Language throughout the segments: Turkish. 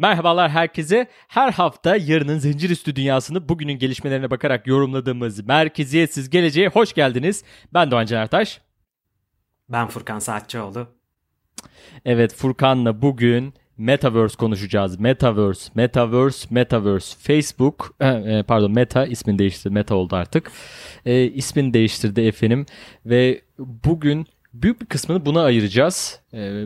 Merhabalar herkese. Her hafta yarının zincir üstü dünyasını bugünün gelişmelerine bakarak yorumladığımız Merkeziyetsiz Geleceğe hoş geldiniz. Ben Doğan Can Ertaş. Ben Furkan Saatçıoğlu. Evet Furkan'la bugün Metaverse konuşacağız. Metaverse, Metaverse, Metaverse. Facebook, e, pardon Meta ismini değiştirdi. Meta oldu artık. E, ismini değiştirdi efendim. Ve bugün büyük bir kısmını buna ayıracağız. E,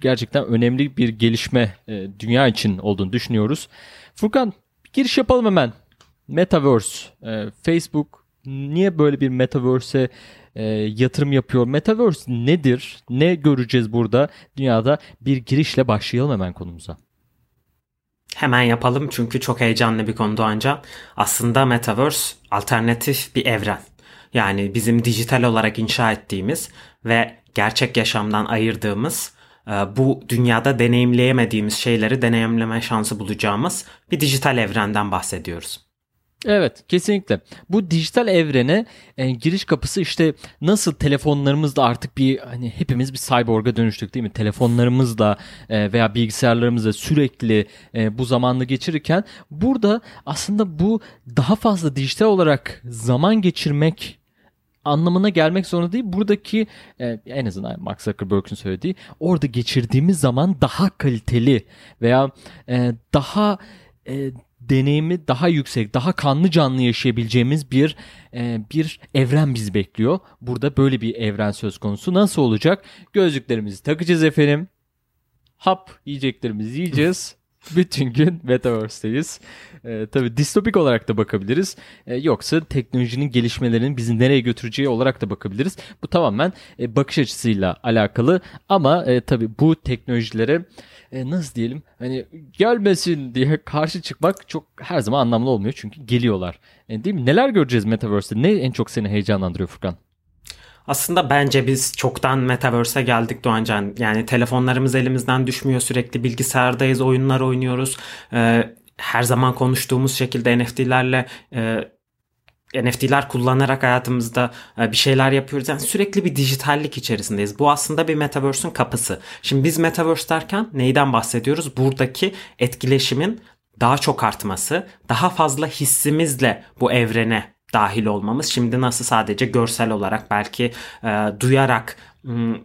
gerçekten önemli bir gelişme e, dünya için olduğunu düşünüyoruz. Furkan bir giriş yapalım hemen. Metaverse, e, Facebook niye böyle bir Metaverse'e e, yatırım yapıyor? Metaverse nedir? Ne göreceğiz burada dünyada? Bir girişle başlayalım hemen konumuza. Hemen yapalım çünkü çok heyecanlı bir konu Doğancan. Aslında Metaverse alternatif bir evren. Yani bizim dijital olarak inşa ettiğimiz ve gerçek yaşamdan ayırdığımız bu dünyada deneyimleyemediğimiz şeyleri deneyimleme şansı bulacağımız bir dijital evrenden bahsediyoruz. Evet kesinlikle. Bu dijital evrene e, giriş kapısı işte nasıl telefonlarımızla artık bir hani hepimiz bir cyborg'a dönüştük değil mi? Telefonlarımızla e, veya bilgisayarlarımızla sürekli e, bu zamanla geçirirken burada aslında bu daha fazla dijital olarak zaman geçirmek anlamına gelmek zorunda değil. Buradaki e, en azından Mark Zuckerberg'ün söylediği orada geçirdiğimiz zaman daha kaliteli veya e, daha e, deneyimi daha yüksek, daha kanlı canlı yaşayabileceğimiz bir e, bir evren bizi bekliyor. Burada böyle bir evren söz konusu. Nasıl olacak? Gözlüklerimizi takacağız efendim. Hap yiyeceklerimizi yiyeceğiz. Bütün gün Metaverse'teyiz. Ee, tabii distopik olarak da bakabiliriz. Ee, yoksa teknolojinin gelişmelerinin bizi nereye götüreceği olarak da bakabiliriz. Bu tamamen e, bakış açısıyla alakalı. Ama e, tabii bu teknolojilere e, nasıl diyelim hani gelmesin diye karşı çıkmak çok her zaman anlamlı olmuyor. Çünkü geliyorlar. E, değil mi? Neler göreceğiz Metaverse'de? Ne en çok seni heyecanlandırıyor Furkan? Aslında bence biz çoktan Metaverse'e geldik Doğancan. Yani telefonlarımız elimizden düşmüyor sürekli bilgisayardayız, oyunlar oynuyoruz. Ee, her zaman konuştuğumuz şekilde NFT'lerle e, NFT'ler kullanarak hayatımızda e, bir şeyler yapıyoruz. Yani sürekli bir dijitallik içerisindeyiz. Bu aslında bir Metaverse'ün kapısı. Şimdi biz Metaverse derken neyden bahsediyoruz? Buradaki etkileşimin daha çok artması, daha fazla hissimizle bu evrene dahil olmamız. Şimdi nasıl sadece görsel olarak belki e, duyarak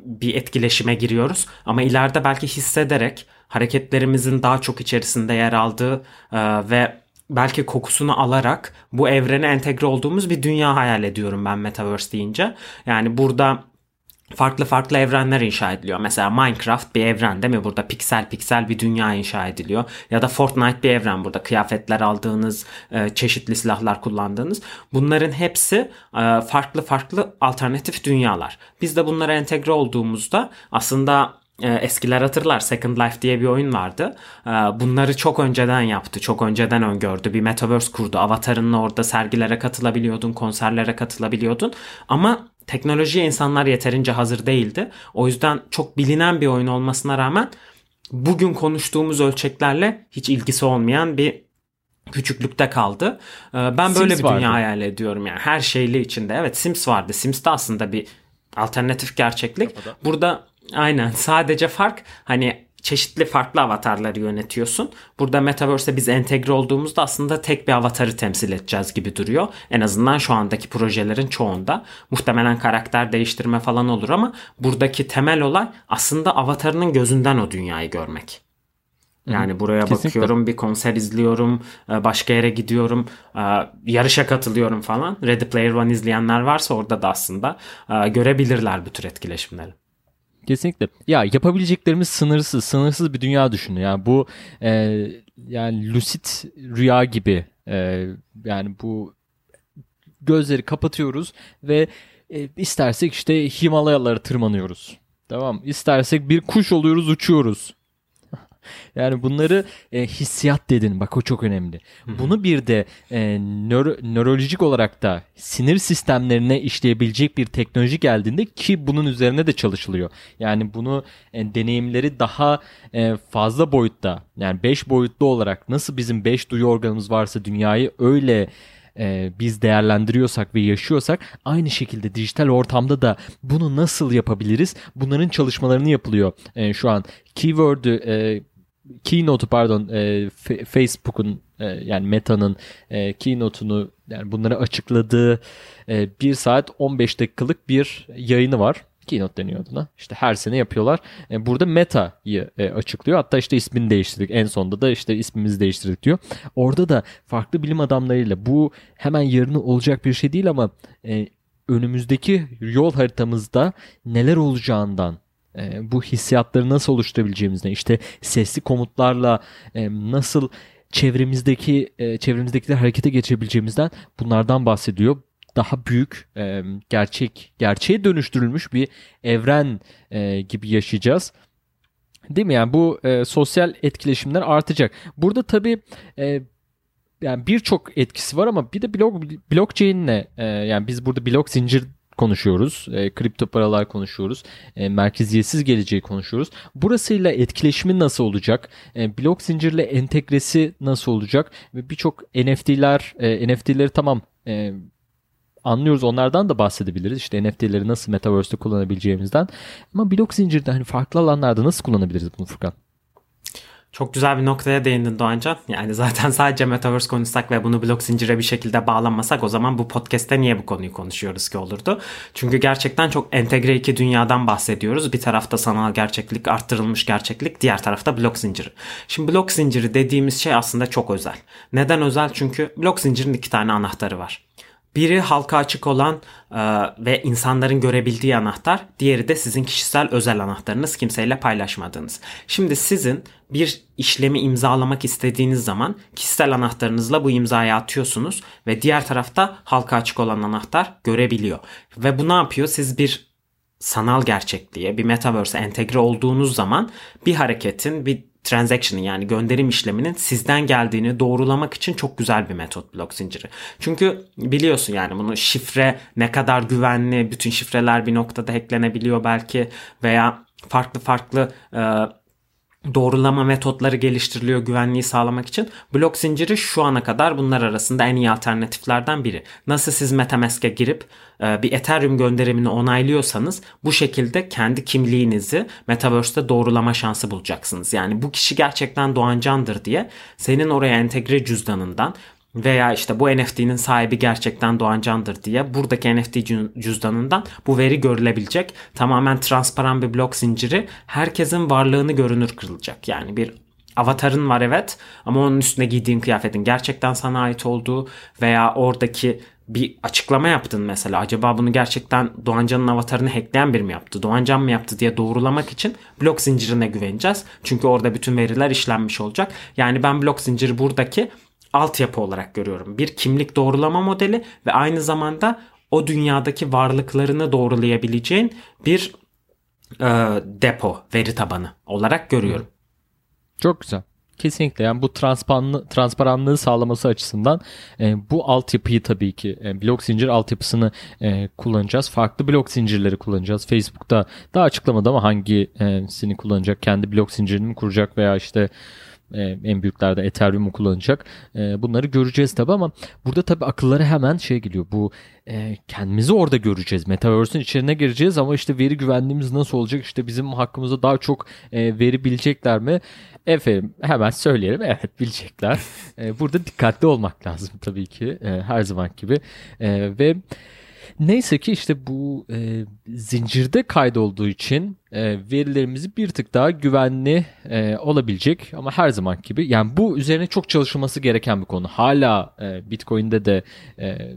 bir etkileşime giriyoruz ama ileride belki hissederek hareketlerimizin daha çok içerisinde yer aldığı e, ve belki kokusunu alarak bu evrene entegre olduğumuz bir dünya hayal ediyorum ben Metaverse deyince. Yani burada farklı farklı evrenler inşa ediliyor. Mesela Minecraft bir evren değil mi? Burada piksel piksel bir dünya inşa ediliyor. Ya da Fortnite bir evren burada. Kıyafetler aldığınız, e, çeşitli silahlar kullandığınız. Bunların hepsi e, farklı farklı alternatif dünyalar. Biz de bunlara entegre olduğumuzda aslında e, eskiler hatırlar Second Life diye bir oyun vardı. Bunları çok önceden yaptı. Çok önceden öngördü. Bir metaverse kurdu. Avatarınla orada sergilere katılabiliyordun, konserlere katılabiliyordun. Ama teknolojiye insanlar yeterince hazır değildi. O yüzden çok bilinen bir oyun olmasına rağmen bugün konuştuğumuz ölçeklerle hiç ilgisi olmayan bir küçüklükte kaldı. Ee, ben böyle Sims bir dünya vardı. hayal ediyorum yani her şeyli içinde. Evet Sims vardı. Sims de aslında bir alternatif gerçeklik. Burada aynen sadece fark hani çeşitli farklı avatarları yönetiyorsun. Burada Metaverse'e biz entegre olduğumuzda aslında tek bir avatarı temsil edeceğiz gibi duruyor. En azından şu andaki projelerin çoğunda. Muhtemelen karakter değiştirme falan olur ama buradaki temel olay aslında avatarının gözünden o dünyayı görmek. Yani buraya Kesinlikle. bakıyorum, bir konser izliyorum, e, başka yere gidiyorum, e, yarışa katılıyorum falan. Ready Player One izleyenler varsa orada da aslında e, görebilirler bu tür etkileşimleri. Kesinlikle. Ya yapabileceklerimiz sınırsız, sınırsız bir dünya düşünün. Yani bu e, yani lucid rüya gibi e, yani bu gözleri kapatıyoruz ve e, istersek işte Himalayalara tırmanıyoruz. Tamam. İstersek bir kuş oluyoruz, uçuyoruz. Yani bunları e, hissiyat dedin. Bak o çok önemli. Bunu bir de e, nöro, nörolojik olarak da sinir sistemlerine işleyebilecek bir teknoloji geldiğinde ki bunun üzerine de çalışılıyor. Yani bunu e, deneyimleri daha e, fazla boyutta yani 5 boyutlu olarak nasıl bizim 5 duyu organımız varsa dünyayı öyle e, biz değerlendiriyorsak ve yaşıyorsak aynı şekilde dijital ortamda da bunu nasıl yapabiliriz? Bunların çalışmalarını yapılıyor e, şu an. Keyword'ü e, Keynote'u pardon e, Facebook'un e, yani Meta'nın e, Keynote'unu yani bunları açıkladığı e, 1 saat 15 dakikalık bir yayını var. Keynote deniyor adına. İşte her sene yapıyorlar. E, burada Meta'yı e, açıklıyor. Hatta işte ismini değiştirdik. En sonunda da işte ismimizi değiştirdik diyor. Orada da farklı bilim adamlarıyla bu hemen yarını olacak bir şey değil ama e, önümüzdeki yol haritamızda neler olacağından e, bu hissiyatları nasıl oluşturabileceğimizden işte sesli komutlarla e, nasıl çevremizdeki e, çevremizdekileri harekete geçirebileceğimizden bunlardan bahsediyor daha büyük e, gerçek gerçeğe dönüştürülmüş bir evren e, gibi yaşayacağız. Değil mi? Yani bu e, sosyal etkileşimler artacak. Burada tabii e, yani birçok etkisi var ama bir de blok blockchain'le e, yani biz burada blok zincir konuşuyoruz. E, kripto paralar konuşuyoruz. E, merkeziyetsiz geleceği konuşuyoruz. Burasıyla etkileşimi nasıl olacak? E, blok zincirle entegresi nasıl olacak? Ve birçok NFT'ler, e, NFT'leri tamam e, anlıyoruz onlardan da bahsedebiliriz. İşte NFT'leri nasıl Metaverse'de kullanabileceğimizden. Ama blok zincirde hani farklı alanlarda nasıl kullanabiliriz bunu Furkan? Çok güzel bir noktaya değindin Doğancan. Yani zaten sadece Metaverse konuşsak ve bunu blok zincire bir şekilde bağlanmasak o zaman bu podcast'te niye bu konuyu konuşuyoruz ki olurdu. Çünkü gerçekten çok entegre iki dünyadan bahsediyoruz. Bir tarafta sanal gerçeklik, arttırılmış gerçeklik, diğer tarafta blok zinciri. Şimdi blok zinciri dediğimiz şey aslında çok özel. Neden özel? Çünkü blok zincirin iki tane anahtarı var. Biri halka açık olan e, ve insanların görebildiği anahtar, diğeri de sizin kişisel özel anahtarınız kimseyle paylaşmadığınız. Şimdi sizin bir işlemi imzalamak istediğiniz zaman kişisel anahtarınızla bu imzayı atıyorsunuz ve diğer tarafta halka açık olan anahtar görebiliyor. Ve bu ne yapıyor? Siz bir sanal gerçekliğe, bir metaverse entegre olduğunuz zaman bir hareketin, bir transaction'ın yani gönderim işleminin sizden geldiğini doğrulamak için çok güzel bir metot blok zinciri. Çünkü biliyorsun yani bunu şifre ne kadar güvenli, bütün şifreler bir noktada hacklenebiliyor belki veya farklı farklı e, doğrulama metotları geliştiriliyor güvenliği sağlamak için. Blok zinciri şu ana kadar bunlar arasında en iyi alternatiflerden biri. Nasıl siz Metamask'e girip e, bir Ethereum gönderimini onaylıyorsanız bu şekilde kendi kimliğinizi Metaverse'de doğrulama şansı bulacaksınız. Yani bu kişi gerçekten Doğan Can'dır diye senin oraya entegre cüzdanından veya işte bu NFT'nin sahibi gerçekten Doğan Can'dır diye buradaki NFT cüzdanından bu veri görülebilecek. Tamamen transparan bir blok zinciri herkesin varlığını görünür kırılacak. Yani bir avatarın var evet ama onun üstüne giydiğin kıyafetin gerçekten sana ait olduğu veya oradaki bir açıklama yaptın mesela. Acaba bunu gerçekten Doğancan'ın avatarını hackleyen biri mi yaptı? Doğancan mı yaptı diye doğrulamak için blok zincirine güveneceğiz. Çünkü orada bütün veriler işlenmiş olacak. Yani ben blok zinciri buradaki altyapı olarak görüyorum. Bir kimlik doğrulama modeli ve aynı zamanda o dünyadaki varlıklarını doğrulayabileceğin bir e, depo, veri tabanı olarak görüyorum. Çok güzel. Kesinlikle yani bu transparanlı, transparanlığı sağlaması açısından e, bu altyapıyı tabii ki e, blok zincir altyapısını e, kullanacağız. Farklı blok zincirleri kullanacağız. Facebook'ta daha açıklamadı ama hangisini kullanacak? Kendi blok zincirini kuracak veya işte e, en büyüklerde Ethereum'u kullanacak. E, bunları göreceğiz tabi ama burada tabi akıllara hemen şey geliyor. Bu e, kendimizi orada göreceğiz. Metaverse'ün içine gireceğiz ama işte veri güvenliğimiz nasıl olacak? İşte bizim hakkımızda daha çok e, veri bilecekler mi? Efendim hemen söyleyelim. Evet bilecekler. E, burada dikkatli olmak lazım tabii ki. E, her zaman gibi. E, ve Neyse ki işte bu e, zincirde kaydolduğu için e, verilerimizi bir tık daha güvenli e, olabilecek ama her zaman gibi yani bu üzerine çok çalışılması gereken bir konu. Hala e, Bitcoin'de de e,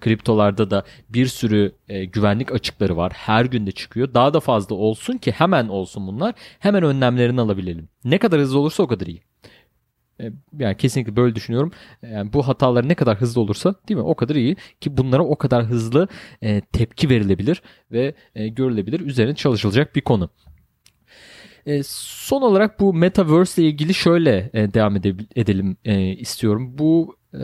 kriptolarda da bir sürü e, güvenlik açıkları var. Her günde çıkıyor. Daha da fazla olsun ki hemen olsun bunlar. Hemen önlemlerini alabilelim. Ne kadar hızlı olursa o kadar iyi. E, yani kesinlikle böyle düşünüyorum. Yani bu hatalar ne kadar hızlı olursa değil mi? O kadar iyi ki bunlara o kadar hızlı e, tepki verilebilir ve e, görülebilir. Üzerine çalışılacak bir konu. E, son olarak bu Metaverse ile ilgili şöyle e, devam ede- edelim e, istiyorum. Bu e,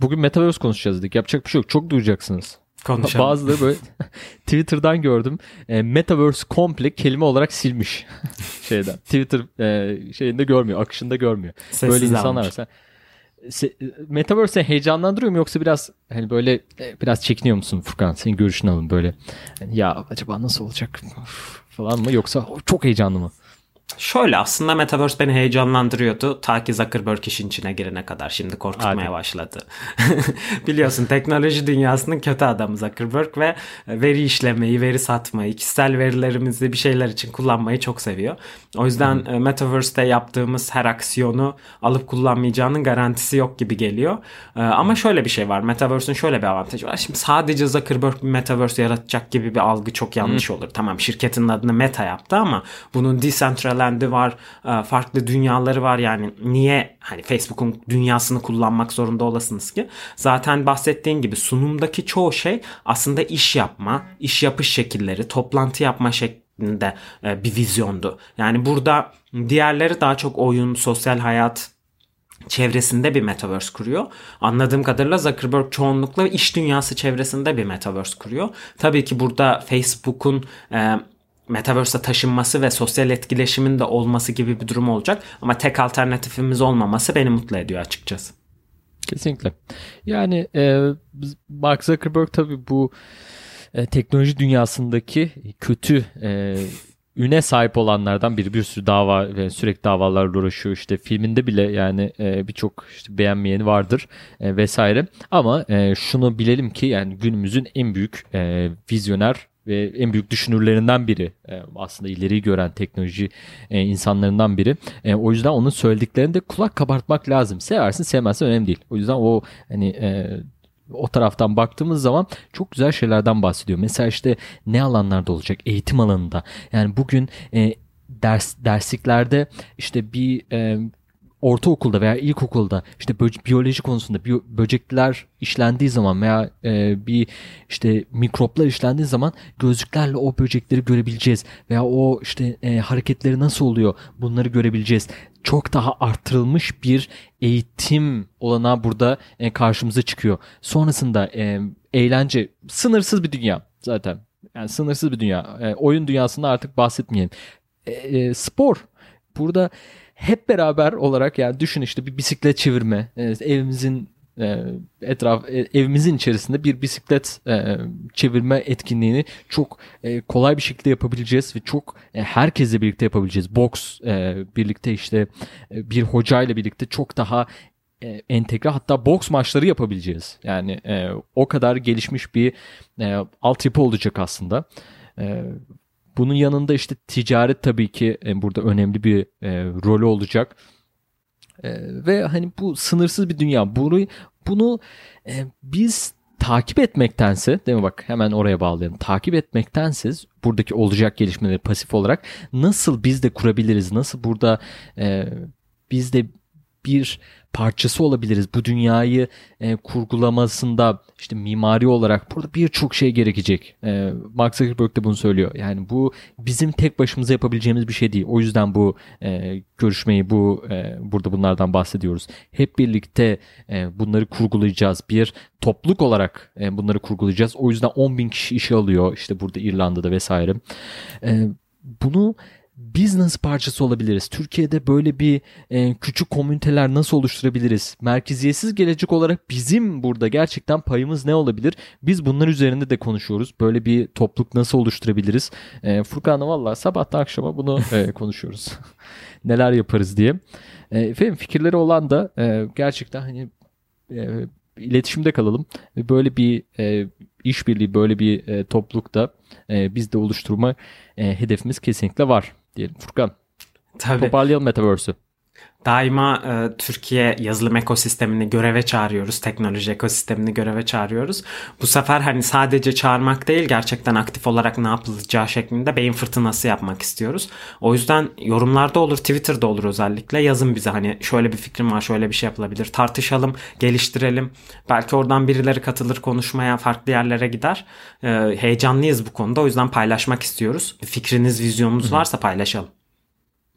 bugün Metaverse konuşacağız dedik. Yapacak bir şey yok. Çok duyacaksınız. Konuşalım. Bazıları böyle Twitter'dan gördüm. E, Metaverse komple kelime olarak silmiş şeyden. Twitter e, şeyinde görmüyor, akışında görmüyor. Sessiz böyle insanlar var. Sen- Se- Metaverse heyecanlandırıyor mu yoksa biraz hani böyle e, biraz çekiniyor musun Furkan? Senin görüşünü alın böyle. Hani ya acaba nasıl olacak falan mı yoksa çok heyecanlı mı? Şöyle aslında Metaverse beni heyecanlandırıyordu ta ki Zuckerberg işin içine girene kadar. Şimdi korkutmaya Hadi. başladı. Biliyorsun teknoloji dünyasının kötü adamı Zuckerberg ve veri işlemeyi, veri satmayı, kişisel verilerimizi bir şeyler için kullanmayı çok seviyor. O yüzden e, Metaverse'te yaptığımız her aksiyonu alıp kullanmayacağının garantisi yok gibi geliyor. E, Ama şöyle bir şey var. Metaverse'ün şöyle bir avantajı var. Şimdi sadece Zuckerberg bir Metaverse yaratacak gibi bir algı çok yanlış olur. Tamam şirketin adını Meta yaptı ama bunun Decentraland'i var, e, farklı dünyaları var. Yani niye hani Facebook'un dünyasını kullanmak zorunda olasınız ki? Zaten bahsettiğin gibi sunumdaki çoğu şey aslında iş yapma, iş yapış şekilleri, toplantı yapma şeklinde e, bir vizyondu. Yani burada diğerleri daha çok oyun, sosyal hayat, çevresinde bir metaverse kuruyor. Anladığım kadarıyla Zuckerberg çoğunlukla iş dünyası çevresinde bir metaverse kuruyor. Tabii ki burada Facebook'un e, metaverse'e taşınması ve sosyal etkileşimin de olması gibi bir durum olacak. Ama tek alternatifimiz olmaması beni mutlu ediyor açıkçası. Kesinlikle. Yani e, Mark Zuckerberg tabii bu e, teknoloji dünyasındaki kötü e, üne sahip olanlardan biri. Bir sürü dava ve sürekli davalarla uğraşıyor. İşte filminde bile yani e, birçok işte beğenmeyeni vardır e, vesaire. Ama e, şunu bilelim ki yani günümüzün en büyük e, vizyoner ve en büyük düşünürlerinden biri E, aslında ileriyi gören teknoloji e, insanlarından biri. E, o yüzden onun söylediklerinde kulak kabartmak lazım. Seversin sevmezsin önemli değil. O yüzden o hani o taraftan baktığımız zaman çok güzel şeylerden bahsediyor. Mesela işte ne alanlarda olacak? Eğitim alanında. Yani bugün ders dersliklerde işte bir ortaokulda veya ilkokulda işte biyoloji konusunda biyo- böcekler işlendiği zaman veya e, bir işte mikroplar işlendiği zaman gözlüklerle o böcekleri görebileceğiz veya o işte e, hareketleri nasıl oluyor bunları görebileceğiz. Çok daha arttırılmış bir eğitim olanağı burada e, karşımıza çıkıyor. Sonrasında e, eğlence sınırsız bir dünya zaten. Yani sınırsız bir dünya. E, oyun dünyasında artık bahsetmeyelim. E, e, spor. Burada hep beraber olarak yani düşün işte bir bisiklet çevirme. E, evimizin e, etraf e, evimizin içerisinde bir bisiklet çevirme etkinliğini çok kolay bir şekilde yapabileceğiz ve çok herkesle birlikte yapabileceğiz. Boks birlikte işte bir hocayla birlikte çok daha entegre hatta boks maçları yapabileceğiz. Yani o kadar gelişmiş bir altyapı olacak aslında. Bunun yanında işte ticaret tabii ki e, burada önemli bir e, rolü olacak. E, ve hani bu sınırsız bir dünya. Bunu bunu e, biz takip etmektense değil mi bak hemen oraya bağlayalım. Takip etmektense buradaki olacak gelişmeleri pasif olarak nasıl biz de kurabiliriz? Nasıl burada e, biz de bir parçası olabiliriz. Bu dünyayı e, kurgulamasında işte mimari olarak burada birçok şey gerekecek. E, Mark Zuckerberg de bunu söylüyor. Yani bu bizim tek başımıza yapabileceğimiz bir şey değil. O yüzden bu e, görüşmeyi bu e, burada bunlardan bahsediyoruz. Hep birlikte e, bunları kurgulayacağız. Bir topluluk olarak e, bunları kurgulayacağız. O yüzden 10 bin kişi işe alıyor. İşte burada İrlanda'da vesaire. E, bunu business parçası olabiliriz. Türkiye'de böyle bir e, küçük komüniteler nasıl oluşturabiliriz? Merkeziyetsiz gelecek olarak bizim burada gerçekten payımız ne olabilir? Biz bunlar üzerinde de konuşuyoruz. Böyle bir topluluk nasıl oluşturabiliriz? E, Furkan'la valla sabahtan akşama bunu e, konuşuyoruz. Neler yaparız diye. E, efendim fikirleri olan da e, gerçekten hani e, iletişimde kalalım. Böyle bir e, işbirliği, böyle bir e, toplulukta e, biz de oluşturma e, hedefimiz kesinlikle var diyelim. Furkan Tabii. toparlayalım Metaverse'ü. Daima e, Türkiye yazılım ekosistemini göreve çağırıyoruz. Teknoloji ekosistemini göreve çağırıyoruz. Bu sefer hani sadece çağırmak değil gerçekten aktif olarak ne yapılacağı şeklinde beyin fırtınası yapmak istiyoruz. O yüzden yorumlarda olur, Twitter'da olur özellikle. Yazın bize hani şöyle bir fikrim var, şöyle bir şey yapılabilir. Tartışalım, geliştirelim. Belki oradan birileri katılır konuşmaya, farklı yerlere gider. E, heyecanlıyız bu konuda. O yüzden paylaşmak istiyoruz. Fikriniz, vizyonunuz varsa paylaşalım.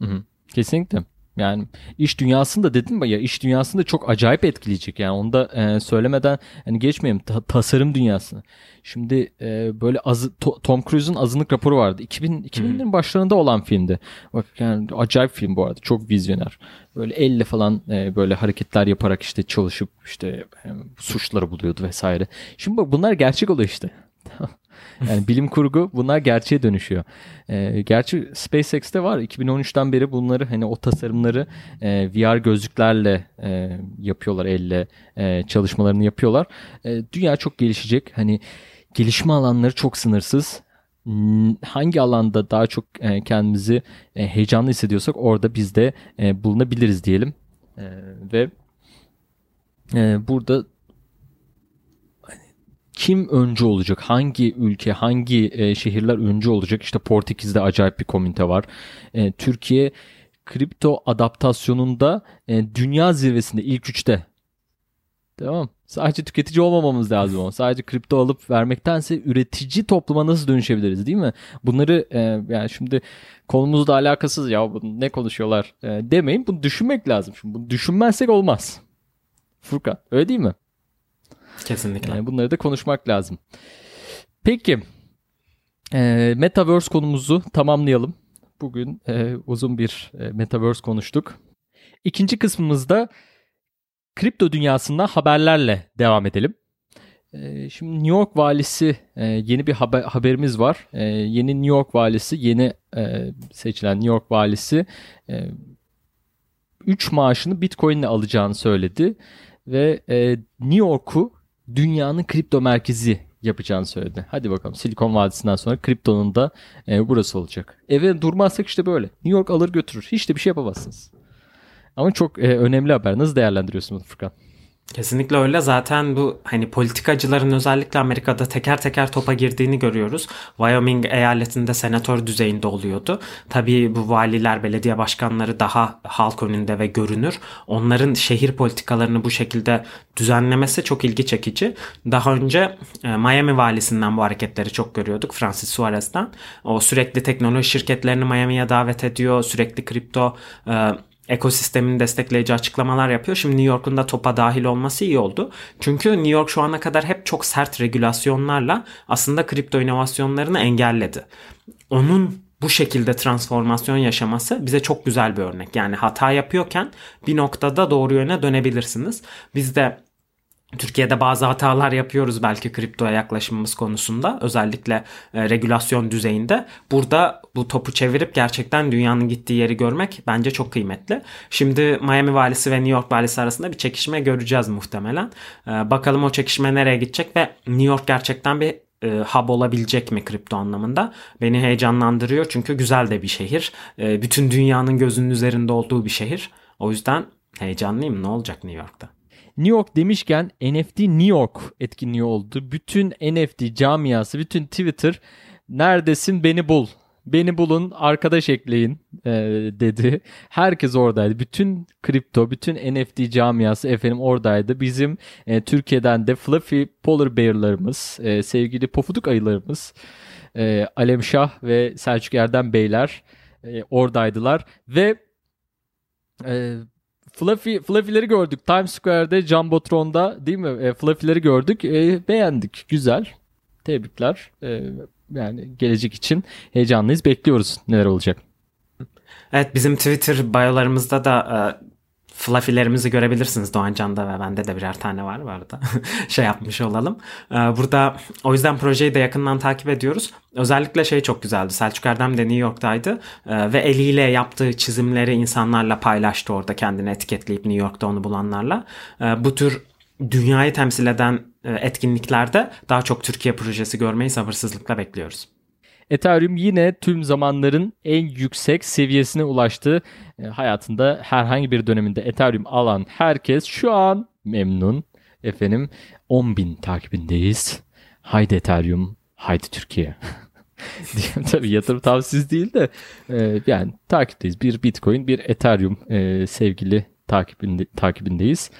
Hı hı. Kesinlikle. Yani iş dünyasında dedim ya iş dünyasında çok acayip etkileyecek yani onu da e, söylemeden hani geçmeyeyim ta, tasarım dünyasını. Şimdi e, böyle azı, to, Tom Cruise'un azınlık raporu vardı. 2000 2000'lerin başlarında olan filmdi. Bak yani acayip film bu arada. Çok vizyoner. Böyle elle falan e, böyle hareketler yaparak işte çalışıp işte e, suçları buluyordu vesaire. Şimdi bak bunlar gerçek oluyor işte. Yani bilim kurgu bunlar gerçeğe dönüşüyor. E, gerçi SpaceX'te var 2013'ten beri bunları hani o tasarımları e, VR gözlüklerle e, yapıyorlar elle e, çalışmalarını yapıyorlar. E, dünya çok gelişecek. Hani gelişme alanları çok sınırsız hangi alanda daha çok e, kendimizi e, heyecanlı hissediyorsak orada biz de e, bulunabiliriz diyelim. Ve burada kim öncü olacak? Hangi ülke, hangi e, şehirler öncü olacak? İşte Portekiz'de acayip bir komünite var. E, Türkiye kripto adaptasyonunda e, dünya zirvesinde ilk üçte. Tamam. Sadece tüketici olmamamız lazım ama. Sadece kripto alıp vermektense üretici topluma nasıl dönüşebiliriz değil mi? Bunları e, yani şimdi konumuzla alakasız ya ne konuşuyorlar e, demeyin. Bunu düşünmek lazım. Şimdi bunu düşünmezsek olmaz. Furkan öyle değil mi? Kesinlikle. Yani bunları da konuşmak lazım. Peki. E, Metaverse konumuzu tamamlayalım. Bugün e, uzun bir e, Metaverse konuştuk. İkinci kısmımızda kripto dünyasından haberlerle devam edelim. E, şimdi New York valisi e, yeni bir haber, haberimiz var. E, yeni New York valisi, yeni seçilen New York valisi 3 e, maaşını Bitcoin ile alacağını söyledi ve New York'u dünyanın kripto merkezi yapacağını söyledi. Hadi bakalım Silikon Vadisi'nden sonra kriptonun da e, burası olacak. Eve durmazsak işte böyle. New York alır götürür. Hiç de bir şey yapamazsınız. Ama çok e, önemli haber. Nasıl değerlendiriyorsun bunu Furkan? Kesinlikle öyle. Zaten bu hani politikacıların özellikle Amerika'da teker teker topa girdiğini görüyoruz. Wyoming eyaletinde senatör düzeyinde oluyordu. Tabii bu valiler, belediye başkanları daha halk önünde ve görünür. Onların şehir politikalarını bu şekilde düzenlemesi çok ilgi çekici. Daha önce e, Miami valisinden bu hareketleri çok görüyorduk. Francis Suarez'den. O sürekli teknoloji şirketlerini Miami'ye davet ediyor. Sürekli kripto e, ekosistemini destekleyici açıklamalar yapıyor. Şimdi New York'un da topa dahil olması iyi oldu. Çünkü New York şu ana kadar hep çok sert regülasyonlarla aslında kripto inovasyonlarını engelledi. Onun bu şekilde transformasyon yaşaması bize çok güzel bir örnek. Yani hata yapıyorken bir noktada doğru yöne dönebilirsiniz. Biz de Türkiye'de bazı hatalar yapıyoruz belki kriptoya yaklaşımımız konusunda özellikle e, regülasyon düzeyinde. Burada bu topu çevirip gerçekten dünyanın gittiği yeri görmek bence çok kıymetli. Şimdi Miami valisi ve New York valisi arasında bir çekişme göreceğiz muhtemelen. E, bakalım o çekişme nereye gidecek ve New York gerçekten bir e, hub olabilecek mi kripto anlamında? Beni heyecanlandırıyor çünkü güzel de bir şehir. E, bütün dünyanın gözünün üzerinde olduğu bir şehir. O yüzden heyecanlıyım ne olacak New York'ta? New York demişken NFT New York etkinliği oldu. Bütün NFT camiası, bütün Twitter neredesin beni bul. Beni bulun, arkadaş ekleyin e, dedi. Herkes oradaydı. Bütün kripto, bütün NFT camiası efendim oradaydı. Bizim e, Türkiye'den de Fluffy Polar Bear'larımız, e, sevgili pofuduk ayılarımız, e, Alem Şah ve Selçuk Erdem Beyler e, oradaydılar. Ve e, Fluffy, Fluffy'leri gördük. Times Square'de, Jumbotron'da değil mi? E, Fluffy'leri gördük. E, beğendik. Güzel. Tebrikler. E, yani gelecek için heyecanlıyız. Bekliyoruz neler olacak. Evet bizim Twitter bayolarımızda da e, Fluffy'lerimizi görebilirsiniz Doğan Can'da ve bende de birer tane var bu arada. şey yapmış olalım. Ee, burada o yüzden projeyi de yakından takip ediyoruz. Özellikle şey çok güzeldi. Selçuk Erdem de New York'taydı ee, ve eliyle yaptığı çizimleri insanlarla paylaştı orada kendini etiketleyip New York'ta onu bulanlarla. Ee, bu tür dünyayı temsil eden e, etkinliklerde daha çok Türkiye projesi görmeyi sabırsızlıkla bekliyoruz. Ethereum yine tüm zamanların en yüksek seviyesine ulaştı. E, hayatında herhangi bir döneminde Ethereum alan herkes şu an memnun. Efendim 10.000 takibindeyiz. Haydi Ethereum, haydi Türkiye. Tabii yatırım tavsiyesi değil de e, yani takipteyiz. Bir Bitcoin, bir Ethereum e, sevgili takibinde, takibindeyiz.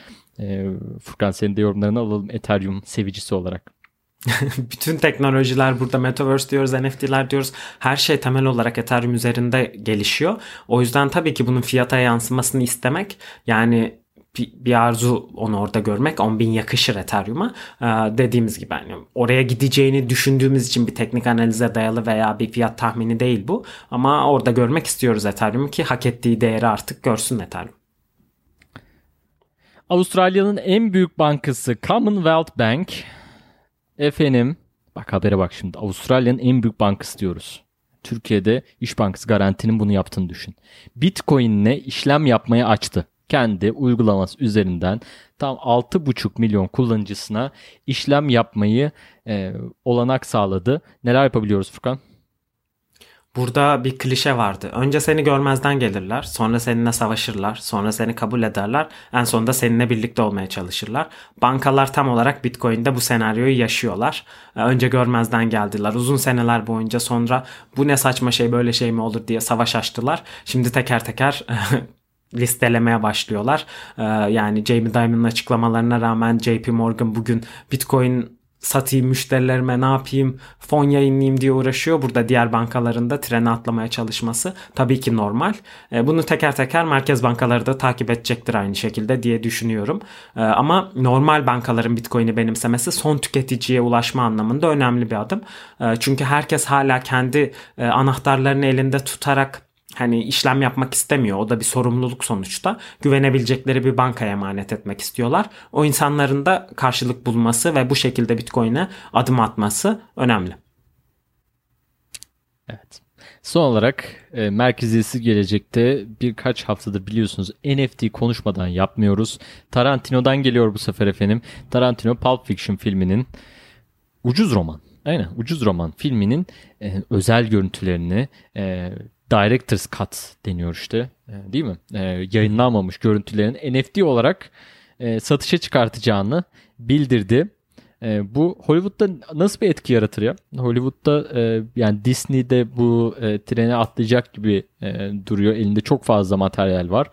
E, Furkan senin de yorumlarını alalım Ethereum sevicisi olarak. Bütün teknolojiler burada Metaverse diyoruz, NFT'ler diyoruz. Her şey temel olarak Ethereum üzerinde gelişiyor. O yüzden tabii ki bunun fiyata yansımasını istemek yani bir, arzu onu orada görmek 10 bin yakışır Ethereum'a. Ee, dediğimiz gibi yani oraya gideceğini düşündüğümüz için bir teknik analize dayalı veya bir fiyat tahmini değil bu. Ama orada görmek istiyoruz Ethereum'u ki hak ettiği değeri artık görsün Ethereum. Avustralya'nın en büyük bankası Commonwealth Bank efendim bak habere bak şimdi Avustralya'nın en büyük bankası diyoruz. Türkiye'de İş Bankası garantinin bunu yaptığını düşün. Bitcoin'le işlem yapmaya açtı kendi uygulaması üzerinden tam 6,5 milyon kullanıcısına işlem yapmayı e, olanak sağladı. Neler yapabiliyoruz Furkan? Burada bir klişe vardı. Önce seni görmezden gelirler, sonra seninle savaşırlar, sonra seni kabul ederler, en sonunda seninle birlikte olmaya çalışırlar. Bankalar tam olarak Bitcoin'de bu senaryoyu yaşıyorlar. E, önce görmezden geldiler. Uzun seneler boyunca sonra bu ne saçma şey böyle şey mi olur diye savaş açtılar. Şimdi teker teker listelemeye başlıyorlar. Ee, yani Jamie Dimon'un açıklamalarına rağmen JP Morgan bugün Bitcoin satayım müşterilerime ne yapayım fon yayınlayayım diye uğraşıyor. Burada diğer bankalarında trene atlamaya çalışması tabii ki normal. Ee, bunu teker teker merkez bankaları da takip edecektir aynı şekilde diye düşünüyorum. Ee, ama normal bankaların Bitcoin'i benimsemesi son tüketiciye ulaşma anlamında önemli bir adım. çünkü herkes hala kendi e, anahtarlarını elinde tutarak hani işlem yapmak istemiyor. O da bir sorumluluk sonuçta. Güvenebilecekleri bir bankaya emanet etmek istiyorlar. O insanların da karşılık bulması ve bu şekilde Bitcoin'e adım atması önemli. Evet. Son olarak e, merkeziyesi gelecekte birkaç haftadır biliyorsunuz NFT konuşmadan yapmıyoruz. Tarantino'dan geliyor bu sefer efendim. Tarantino Pulp Fiction filminin ucuz roman. Aynen ucuz roman filminin e, özel görüntülerini e, Director's Cut deniyor işte. E, değil mi? E, yayınlanmamış görüntülerin NFT olarak e, satışa çıkartacağını bildirdi. E, bu Hollywood'da nasıl bir etki yaratır ya? Hollywood'da e, yani Disney'de bu e, trene atlayacak gibi e, duruyor. Elinde çok fazla materyal var.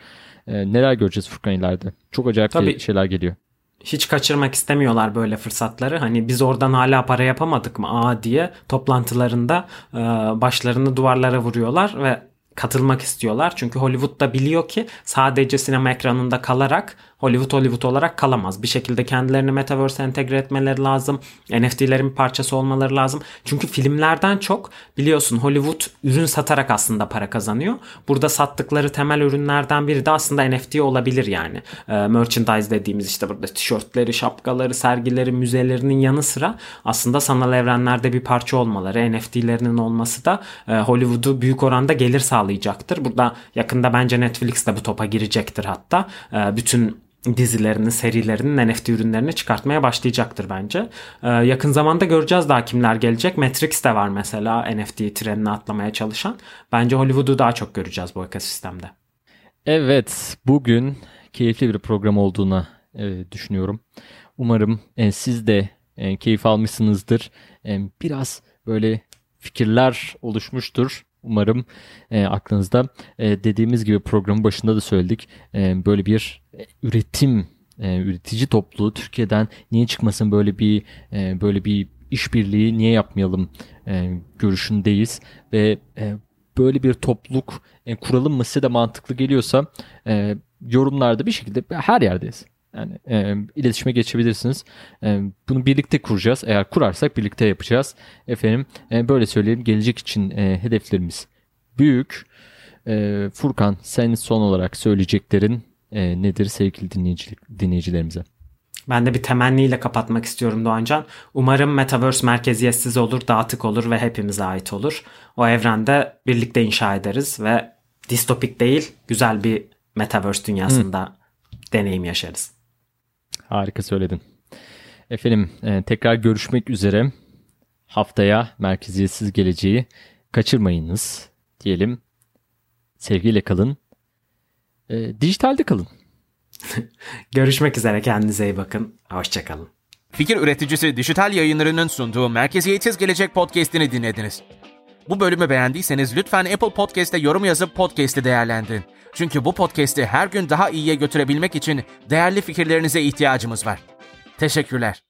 E, neler göreceğiz Furkan ileride? Çok acayip Tabii, şeyler geliyor hiç kaçırmak istemiyorlar böyle fırsatları. Hani biz oradan hala para yapamadık mı aa diye toplantılarında e, başlarını duvarlara vuruyorlar ve katılmak istiyorlar. Çünkü Hollywood da biliyor ki sadece sinema ekranında kalarak Hollywood Hollywood olarak kalamaz. Bir şekilde kendilerini Metaverse entegre etmeleri lazım. NFT'lerin bir parçası olmaları lazım. Çünkü filmlerden çok biliyorsun Hollywood ürün satarak aslında para kazanıyor. Burada sattıkları temel ürünlerden biri de aslında NFT olabilir yani. E, merchandise dediğimiz işte burada tişörtleri, şapkaları, sergileri, müzelerinin yanı sıra aslında sanal evrenlerde bir parça olmaları, NFT'lerinin olması da e, Hollywood'u büyük oranda gelir sağlayacaktır. Burada yakında bence Netflix de bu topa girecektir hatta. E, bütün dizilerini, serilerinin NFT ürünlerini çıkartmaya başlayacaktır bence. Ee, yakın zamanda göreceğiz daha kimler gelecek. Matrix de var mesela NFT trenine atlamaya çalışan. Bence Hollywood'u daha çok göreceğiz bu ekosistemde. Evet, bugün keyifli bir program olduğunu e, düşünüyorum. Umarım e, siz de e, keyif almışsınızdır. E, biraz böyle fikirler oluşmuştur. Umarım e, aklınızda e, dediğimiz gibi programın başında da söyledik. E, böyle bir e, üretim e, üretici topluluğu Türkiye'den niye çıkmasın böyle bir e, böyle bir işbirliği niye yapmayalım e, görüşündeyiz ve e, böyle bir topluluk e, kuralım mı size de mantıklı geliyorsa e, yorumlarda bir şekilde her yerdeyiz. Yani e, iletişime geçebilirsiniz. E, bunu birlikte kuracağız. Eğer kurarsak birlikte yapacağız. Efendim e, böyle söyleyelim. Gelecek için e, hedeflerimiz büyük. E, Furkan sen son olarak söyleyeceklerin e, nedir sevgili dinleyici, dinleyicilerimize? Ben de bir temenniyle kapatmak istiyorum Doğancan. Umarım Metaverse merkeziyetsiz olur, dağıtık olur ve hepimize ait olur. O evrende birlikte inşa ederiz ve distopik değil, güzel bir Metaverse dünyasında Hı. deneyim yaşarız. Harika söyledin. Efendim e, tekrar görüşmek üzere. haftaya merkeziyetsiz geleceği kaçırmayınız diyelim. Sevgiyle kalın. E, dijitalde kalın. Görüşmek üzere kendinize iyi bakın. Hoşçakalın. Fikir üreticisi Dijital Yayınları'nın sunduğu Merkeziyetsiz Gelecek podcast'ini dinlediniz. Bu bölümü beğendiyseniz lütfen Apple Podcast'te yorum yazıp podcast'i değerlendirin. Çünkü bu podcast'i her gün daha iyiye götürebilmek için değerli fikirlerinize ihtiyacımız var. Teşekkürler.